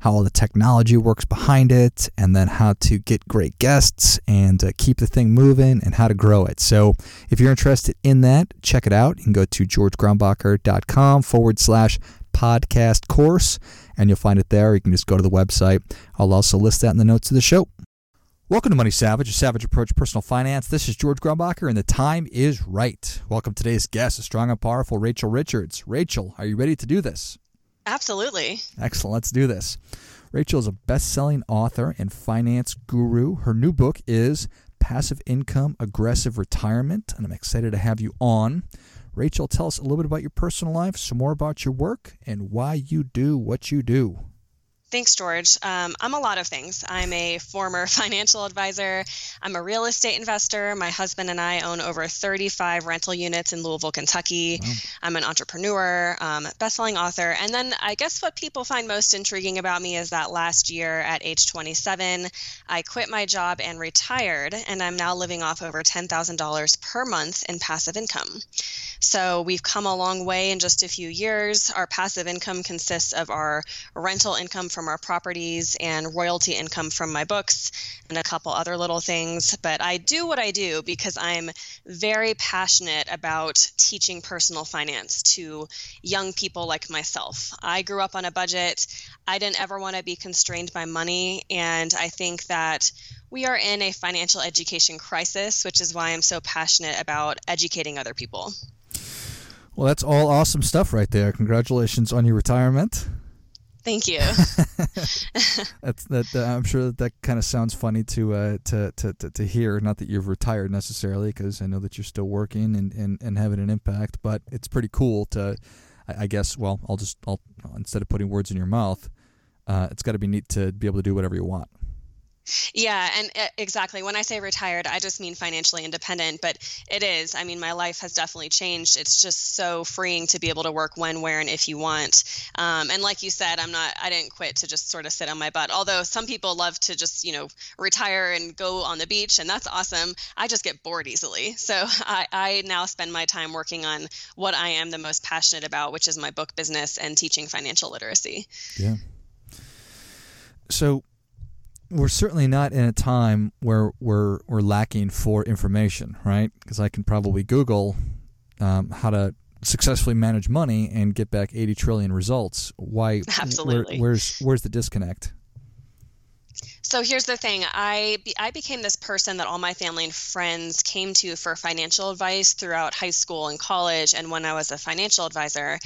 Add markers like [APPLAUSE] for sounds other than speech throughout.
how all the technology works behind it, and then how to get great guests and uh, keep the thing moving and how to grow it. So, if you're interested in that, check it out. You can go to georgegrumbacher.com forward slash podcast course, and you'll find it there. You can just go to the website. I'll also list that in the notes of the show. Welcome to Money Savage, a savage approach personal finance. This is George Grumbacher, and the time is right. Welcome to today's guest, a strong and powerful Rachel Richards. Rachel, are you ready to do this? Absolutely. Excellent. Let's do this. Rachel is a best selling author and finance guru. Her new book is Passive Income Aggressive Retirement, and I'm excited to have you on. Rachel, tell us a little bit about your personal life, some more about your work, and why you do what you do. Thanks, George. Um, I'm a lot of things. I'm a former [LAUGHS] financial advisor. I'm a real estate investor. My husband and I own over 35 rental units in Louisville, Kentucky. Wow. I'm an entrepreneur, um, best-selling author, and then I guess what people find most intriguing about me is that last year at age 27, I quit my job and retired, and I'm now living off over $10,000 per month in passive income. So we've come a long way in just a few years. Our passive income consists of our rental income from our properties and royalty income from my books and a couple other little things. But I do what I do because I'm very passionate about teaching personal finance to young people like myself. I grew up on a budget. I didn't ever want to be constrained by money. And I think that we are in a financial education crisis, which is why I'm so passionate about educating other people. Well, that's all awesome stuff right there. Congratulations on your retirement. Thank you. [LAUGHS] that's that. Uh, I'm sure that that kind of sounds funny to, uh, to, to to to hear. Not that you've retired necessarily, because I know that you're still working and, and, and having an impact. But it's pretty cool to, I, I guess. Well, I'll just I'll instead of putting words in your mouth, uh, it's got to be neat to be able to do whatever you want. Yeah, and uh, exactly. When I say retired, I just mean financially independent, but it is. I mean, my life has definitely changed. It's just so freeing to be able to work when, where, and if you want. Um, and like you said, I'm not. I didn't quit to just sort of sit on my butt. Although some people love to just you know retire and go on the beach, and that's awesome. I just get bored easily, so [LAUGHS] I, I now spend my time working on what I am the most passionate about, which is my book business and teaching financial literacy. Yeah. So we're certainly not in a time where we're we're lacking for information, right? Because I can probably Google um, how to successfully manage money and get back 80 trillion results. Why? Absolutely. Where, where's where's the disconnect? So here's the thing I, be, I became this person that all my family and friends came to for financial advice throughout high school and college and when I was a financial advisor.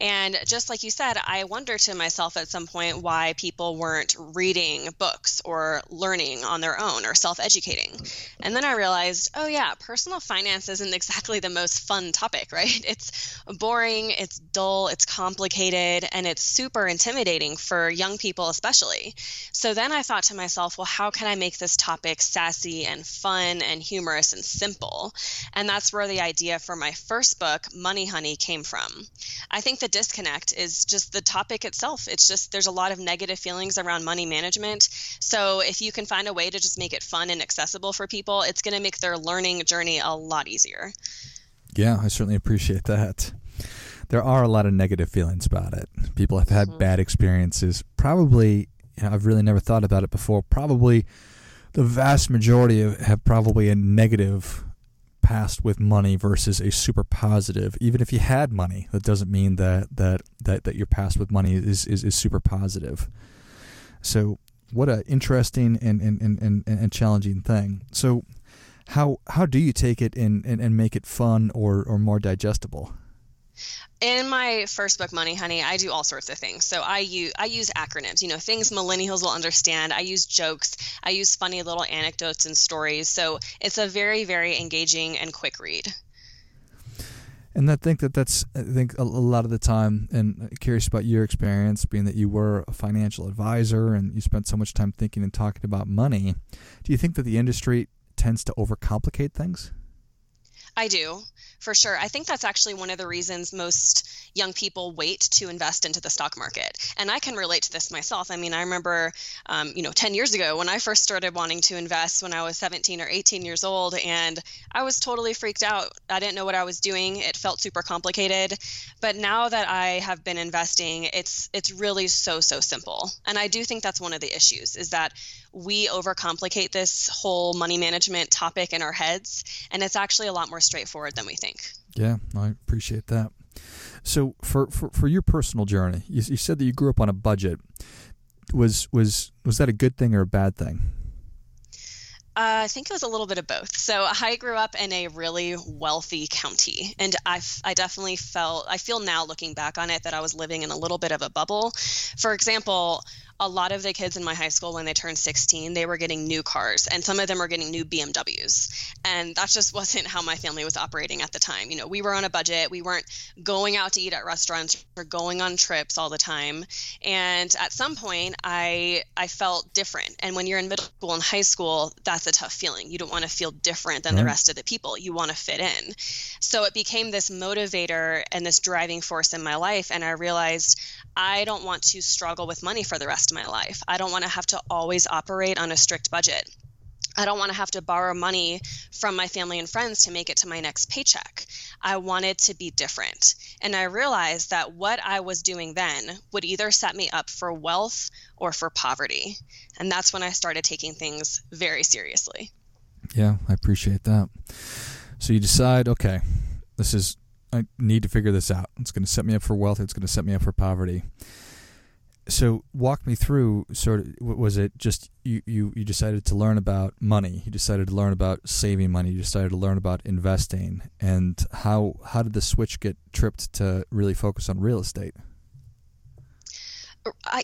And just like you said, I wonder to myself at some point why people weren't reading books or learning on their own or self educating. And then I realized, oh, yeah, personal finance isn't exactly the most fun topic, [LAUGHS] right? It's boring, it's dull, it's complicated, and it's super intimidating for young people, especially. So then I thought to myself, well, how can I make this topic sassy and fun and humorous and simple? And that's where the idea for my first book, Money Honey, came from. I think the disconnect is just the topic itself. It's just there's a lot of negative feelings around money management. So if you can find a way to just make it fun and accessible for people, it's going to make their learning journey a lot easier. Yeah, I certainly appreciate that. There are a lot of negative feelings about it. People have had mm-hmm. bad experiences. Probably, you know, I've really never thought about it before. Probably the vast majority have probably a negative past with money versus a super positive. Even if you had money, that doesn't mean that that that, that your past with money is, is, is super positive. So what a interesting and, and, and, and, and challenging thing. So how how do you take it and, and, and make it fun or, or more digestible? In my first book money honey i do all sorts of things so i use i use acronyms you know things millennials will understand i use jokes i use funny little anecdotes and stories so it's a very very engaging and quick read And I think that that's I think a, a lot of the time, and curious about your experience, being that you were a financial advisor and you spent so much time thinking and talking about money. Do you think that the industry tends to overcomplicate things? I do, for sure. I think that's actually one of the reasons most young people wait to invest into the stock market. And I can relate to this myself. I mean, I remember, um, you know, 10 years ago when I first started wanting to invest when I was 17 or 18 years old, and I was totally freaked out. I didn't know what I was doing. It felt super complicated. But now that I have been investing, it's it's really so so simple. And I do think that's one of the issues is that we overcomplicate this whole money management topic in our heads, and it's actually a lot more straightforward than we think. Yeah, I appreciate that. So, for, for, for your personal journey, you, you said that you grew up on a budget. Was was was that a good thing or a bad thing? Uh, I think it was a little bit of both. So I grew up in a really wealthy county, and I, I definitely felt, I feel now looking back on it, that I was living in a little bit of a bubble. For example, a lot of the kids in my high school when they turned 16 they were getting new cars and some of them were getting new bmws and that just [LAUGHS] wasn't how my family was operating at the time. You know we were on a budget. We weren't going out to eat at restaurants or going on trips all the time. And at some point i i felt different. And when you're in middle school and high school that's a tough feeling. You don't want to feel different than right. the rest of the people. You want to fit in. So it became this motivator and this driving force in my life and i realized i don't want to struggle with money for the rest of my life. I don't want to have to always operate on a strict budget. I don't want to have to borrow money from my family and friends to make it to my next paycheck. I wanted to be different. And I realized that what I was doing then would either set me up for wealth or for poverty. And that's when I started taking things very seriously. Yeah, I appreciate that. So you decide, okay, this is, I need to figure this out. It's going to set me up for wealth, it's going to set me up for poverty. So walk me through sort of was it just you, you you decided to learn about money. You decided to learn about saving money. You decided to learn about investing. And how how did the switch get tripped to really focus on real estate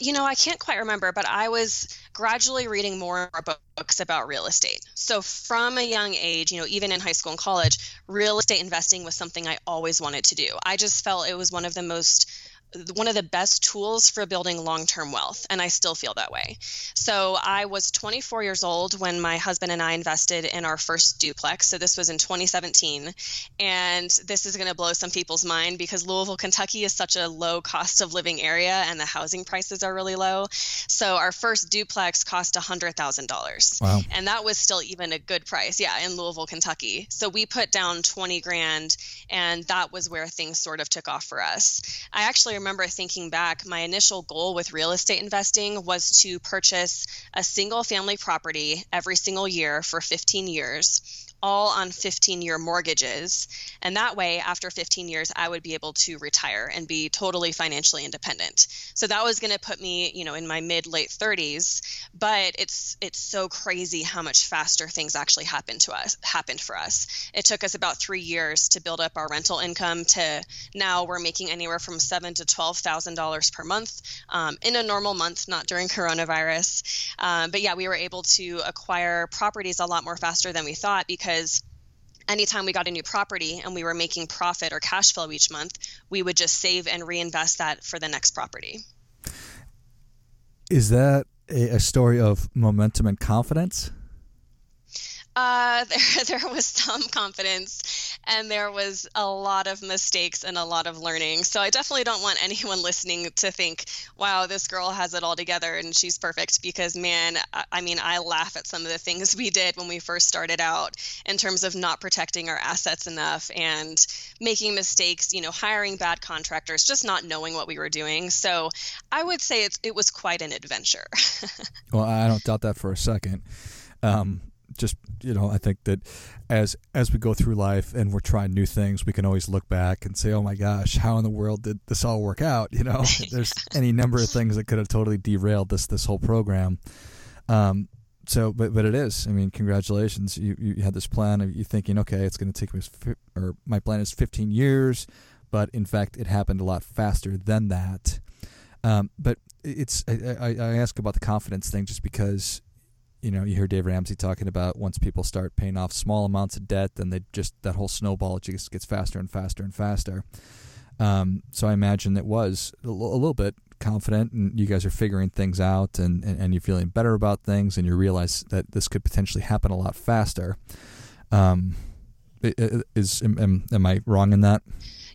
you know, I can't quite remember, but I was gradually reading more books about real estate. So from a young age, you know, even in high school and college, real estate investing was something I always wanted to do. I just felt it was one of the most one of the best tools for building long term wealth. And I still feel that way. So I was 24 years old when my husband and I invested in our first duplex. So this was in 2017. And this is going to blow some people's mind because Louisville, Kentucky is such a low cost of living area and the housing prices are really low. So our first duplex cost $100,000. Wow. And that was still even a good price. Yeah, in Louisville, Kentucky. So we put down 20 grand and that was where things sort of took off for us. I actually remember thinking back, my initial goal with real estate investing was to purchase a single family property every single year for 15 years all on 15 year mortgages. And that way, after 15 years, I would be able to retire and be totally financially independent. So that was going to put me, you know, in my mid late 30s. But it's it's so crazy how much faster things actually happened to us happened for us. It took us about three years to build up our rental income to now we're making anywhere from seven to twelve thousand dollars per month um, in a normal month, not during coronavirus. Um, but yeah, we were able to acquire properties a lot more faster than we thought because because anytime we got a new property and we were making profit or cash flow each month, we would just save and reinvest that for the next property. Is that a, story of momentum and confidence? Uh, [LAUGHS] there, there was some confidence, and there was a lot of mistakes and a lot of learning. So I definitely don't want [LAUGHS] anyone listening to think, "Wow, this girl has it all together and she's perfect." Because man, I mean, I laugh at some of the things we did when we first started out in terms of not protecting our assets enough and making mistakes. You know, hiring bad contractors, just not knowing what we were doing. So I would say it's it was quite an adventure. [LAUGHS] well, I don't doubt that for a second. Um, just you know i think that as as we go through life and we're trying new things we can always look back and say oh my gosh how in the world did this all work out? You know [LAUGHS] there's any number of things that could have totally derailed this this whole program. Um so but but it is. I mean congratulations. You you had this plan of you thinking okay it's going to take me or my plan is 15 years but in fact it happened a lot faster than that. Um, but it's I, I, I ask about the confidence thing just because you know, you hear Dave Ramsey talking about once people start paying off small amounts of debt, then they just that whole snowball just gets faster and faster and faster. Um, so I imagine it was a, little bit confident, and you guys are figuring things out, and, and, and, you're feeling better about things, and you realize that this could potentially happen a lot faster. Um, is am, am I wrong in that?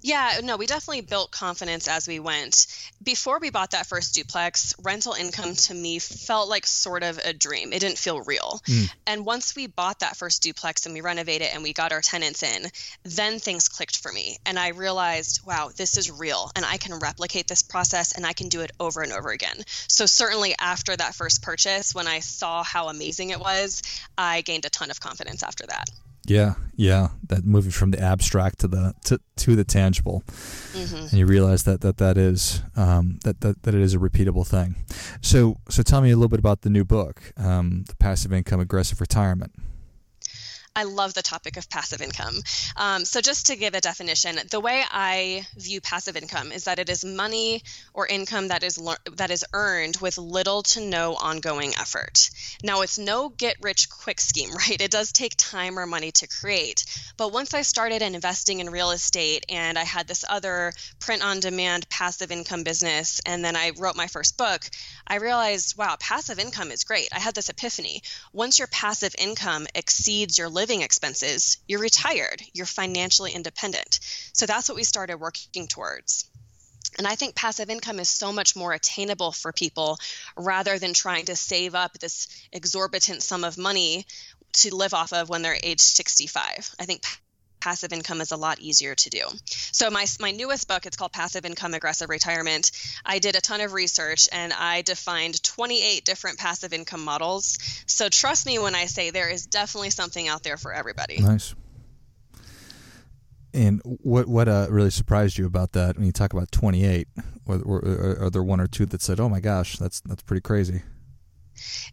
Yeah, no, we definitely built confidence as we went. Before we bought that first duplex, rental income to me felt like sort of a dream. It didn't feel real. Mm. And once we bought that first duplex and we renovated and we got our tenants in, then things clicked for me. And I realized, wow, this is real and I can replicate this process and I can do it over and over again. So, certainly after that first purchase, when I saw how amazing it was, I gained a ton of confidence after that. Yeah, yeah, that moving from the abstract to the to, to the tangible, mm-hmm. and you realize that that that is um, that, that that it is a repeatable thing. So so tell me a little bit about the new book, um, the passive income aggressive retirement. I love the topic of passive income. Um, so, just to give a definition, the way I view passive income is that it is money or income that is le- that is earned with little to no ongoing effort. Now, it's no get rich quick scheme, [LAUGHS] right? It does take time or money to create. But once I started investing in real estate and I had this other print on demand passive income business, and then I wrote my first book, I realized, wow, passive income is great. I had this epiphany. Once your passive income exceeds your living expenses, you're retired, you're financially independent. So that's what we started working towards. And I think passive income is so much more attainable for people rather than trying to save up this exorbitant sum of money to live off of when they're age 65. I think passive income is a lot easier to do. So my my newest book, it's called Passive Income Aggressive Retirement. I did a ton of research and I defined 28 different passive income models. So trust me when I say there is definitely something out there for everybody. Nice. And what what uh, really surprised you about that when you talk about 28? Or, or, are there one or two that said, "Oh my gosh, that's that's pretty crazy"?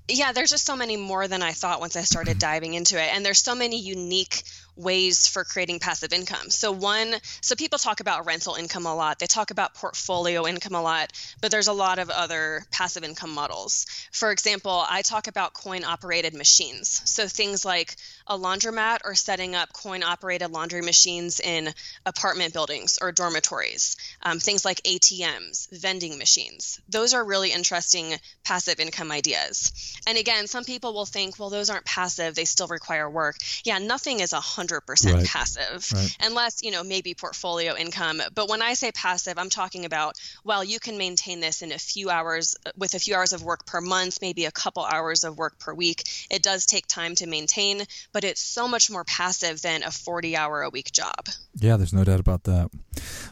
Yeah, there's just so many more than I thought once I started diving into it, and there's so many unique ways for creating passive income. So one, so people talk about rental income a lot. They talk about portfolio income a lot, but there's a lot of other passive income models. For example, I talk about coin operated machines. So things like a laundromat or setting up coin operated laundry machines in apartment buildings or dormitories. Um, things like ATMs, vending machines. Those are really interesting passive income ideas. And again, some people will think, well, those aren't passive, they still require work. Yeah, nothing is a 100% right. passive right. unless you know maybe portfolio income but when i say passive i'm talking about well you can maintain this in a few hours uh, with a few hours of work per month maybe a couple hours of work per week it does take time to maintain but it's so much more passive than a 40 hour a week job yeah there's no doubt about that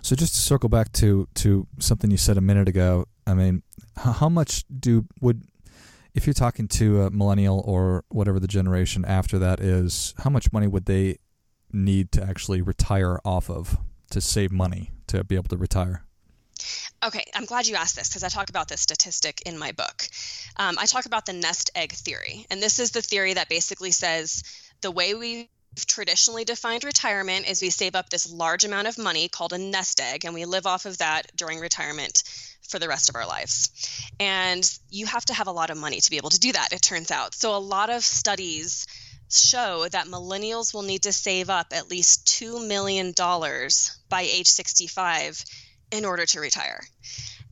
so just to circle back to to something you said a minute ago i mean how much do would if you're talking to a millennial or whatever the generation after that is, how much money would they need to actually retire off of to save money to be able to retire? Okay, I'm glad you asked this because I talk about this statistic in my book. Um, I talk about the nest egg theory, and this is the theory that basically says the way we traditionally defined retirement is we save up this large amount of money called a nest egg and we live off of that during retirement for the rest of our lives. And you have to have a lot of money to be able to do that, it turns out. So a lot of studies show that millennials will need to save up at least $2 million by age 65 in order to retire.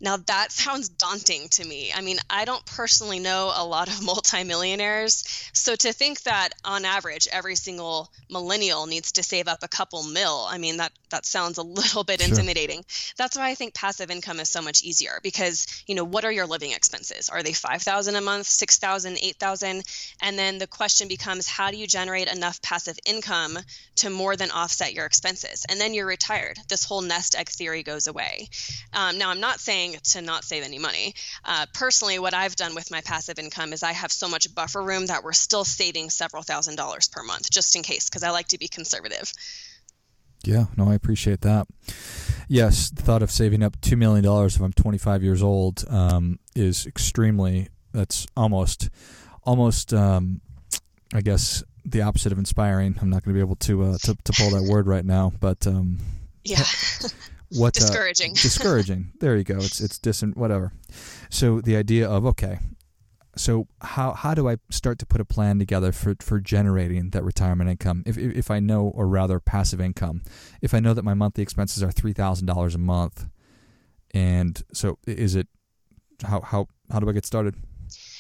Now, that sounds daunting to me. I mean, I don't personally know a lot of [LAUGHS] multimillionaires. So to think that on average, every single millennial needs to save up a couple mil, I mean, that, that sounds a [LAUGHS] little bit sure. intimidating. That's why I think passive income is so much easier because, you know, what are your living expenses? Are they 5000 a month, 6000 8000 And then the question becomes, how do you generate enough passive income to more than offset your expenses? And then you're retired. This whole nest egg theory goes away. Um, now, I'm not saying to not save any money. Uh, personally, what I've done with my passive income is I have so much buffer room that we're still saving several thousand dollars per month, just in case, because I like to be conservative. Yeah, no, I appreciate that. Yes, the thought of saving up $2 million if I'm 25 years old um, is extremely, that's almost, almost, um, I guess, the opposite of inspiring. I'm not going to be able to, uh, to, to pull that word right now, but um, [LAUGHS] yeah. [LAUGHS] [LAUGHS] what uh, discouraging uh, [LAUGHS] discouraging there you go it's it's distant whatever so the idea of okay so how how do I start to put a plan together for for generating that retirement income? If if, if I know, or rather, passive income, if I know that my monthly expenses are three thousand dollars a month, and so is it how how how do I get started?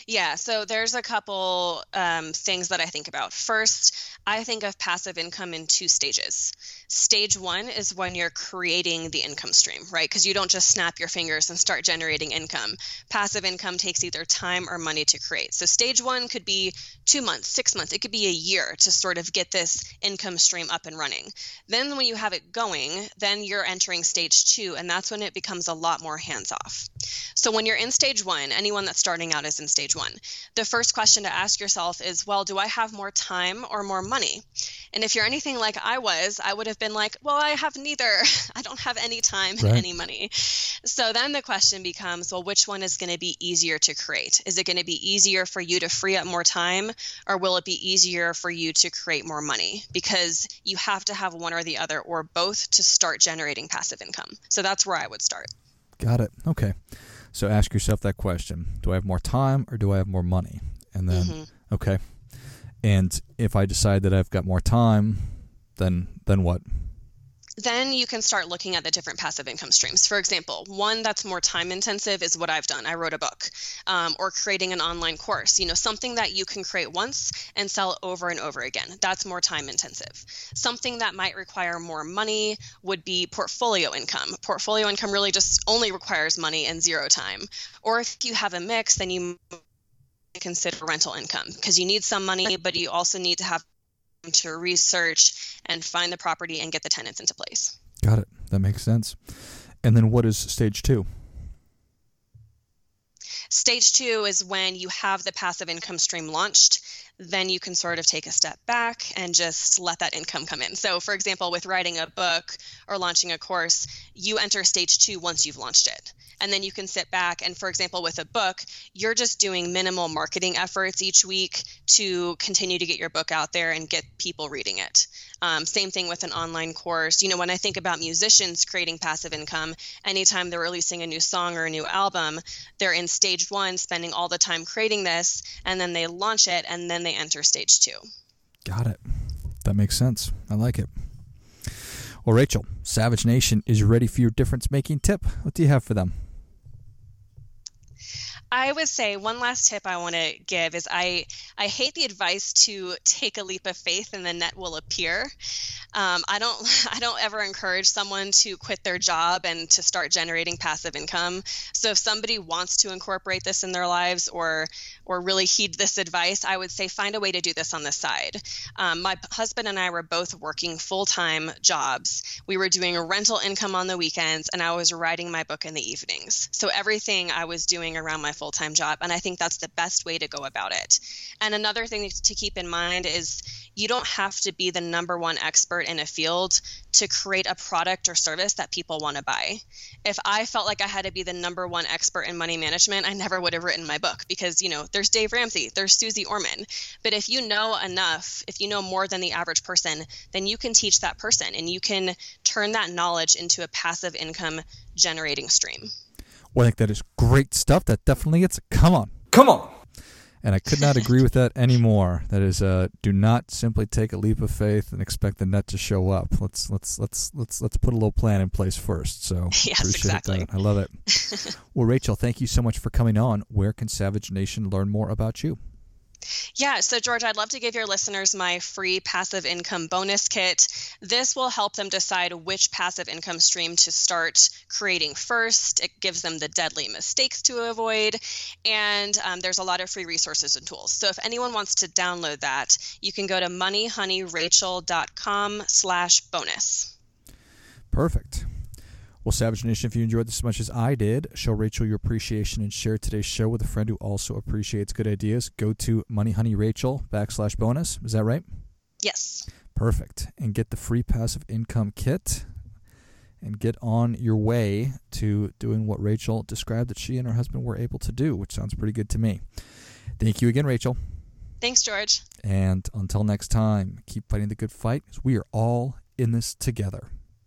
Yeah, so there's a couple um, things that I think about. First, I think of passive income in two stages. Stage one is when you're creating the income stream, right? Because you don't just snap your fingers and start generating income. Passive income takes either time or money to create. So, stage one could be two months, six months, it could be a year to sort of get this income stream up and running. Then, when you have it going, then you're entering stage two, and that's when it becomes a lot more hands off. So, when you're in stage one, anyone that's starting out is in stage one. The first question to ask yourself is, well, do I have more time or more money? And if you're anything like I was, I would have been like, well, I have neither. [LAUGHS] I don't have any time and any money. So then the question becomes, well, which one is going to be easier to create? Is it going to be easier for you to free up more time or will it be easier for you to create more money? Because you have to have one or the other or both to start generating passive income. So that's where I would start. Got it. Okay. So ask yourself that question Do I have more time or do I have more money? And then, mm-hmm. okay. And if I decide that I've got more time, then then what? Then you can start looking at the different passive income streams. For example, one that's more time intensive is what I've done. I wrote a book um, or creating an online course, you know, something that you can create once and sell over and over again. That's more time intensive. Something that might require more money would be portfolio income. Portfolio income really just only requires money and zero time. Or if you have a mix, then you consider rental income because you need some money, but you also need to have to research and find the property and get the tenants into place. Got it. That makes sense. And then what is stage two? Stage two is when you have the passive income stream launched. Then you can sort of take a step back and just let that income come in. So, for example, with writing a book or launching a course, you enter stage two once you've launched it and then you can sit back and for example with a book you're just doing minimal marketing efforts each week to continue to get your book out there and get people reading it. Um, same thing with an online course. You know when i think about musicians creating passive income anytime they're releasing a new song or a new album they're in stage one spending all the time creating this and then they launch it and then they enter stage two. Got it. That makes sense. I like it. Well, Rachel, Savage Nation is ready for your difference making tip. What do you have for them? I would say one last tip I want to give is I I hate the advice to take a leap of faith and the net will appear. Um, I don't [LAUGHS] I don't ever encourage someone to quit their job and to start generating passive income. So if somebody wants to incorporate this in their lives or or really heed this advice, I would say find a way to do this on the side. Um, my husband and I were both working full time jobs. We were doing a rental income on the weekends, and I was writing my book in the evenings. So everything I was doing around my full time job. And I think that's the best way to go about it. And another thing to keep in mind is you don't have to be the number one expert in a field to create a product or service that people want to buy. If I felt like I had to be the number one expert in money management, I never would have written my book because, you know, there's Dave Ramsey, there's Suze Orman. But if you know enough, if you know more than the average person, then you can teach that person and you can turn that knowledge into a passive income generating stream. Well, I think that is great stuff. That definitely gets. Come on. Come on. And I could not agree with that anymore. That is, uh, do not simply take a leap of faith and expect the net to show up. Let's let's let's let's let's put a little plan in place first. So [LAUGHS] yes, exactly. That. I love it. [LAUGHS] well, Rachel, thank you so much for coming on. Where can Savage Nation learn more about you? Yeah, so George, I'd love to give your listeners my free passive income bonus kit. This will help them decide which passive income stream to start creating first. It gives them the deadly mistakes to avoid, and um, there's a lot of free resources and tools. So if anyone wants to download that, you can go to moneyhoneyrachel.com slash bonus. Perfect. Well, Savage Nation, if you enjoyed this as much as I did, show Rachel your appreciation and share today's show with a friend who also appreciates good ideas. Go to Money Honey Rachel backslash bonus. Is that right? Yes. Perfect. And get the free passive income kit and get on your way to doing what Rachel described that she and her husband were able to do, which sounds pretty good to me. Thank you again, Rachel. Thanks, George. And until next time, keep fighting the good fight because we are all in this together.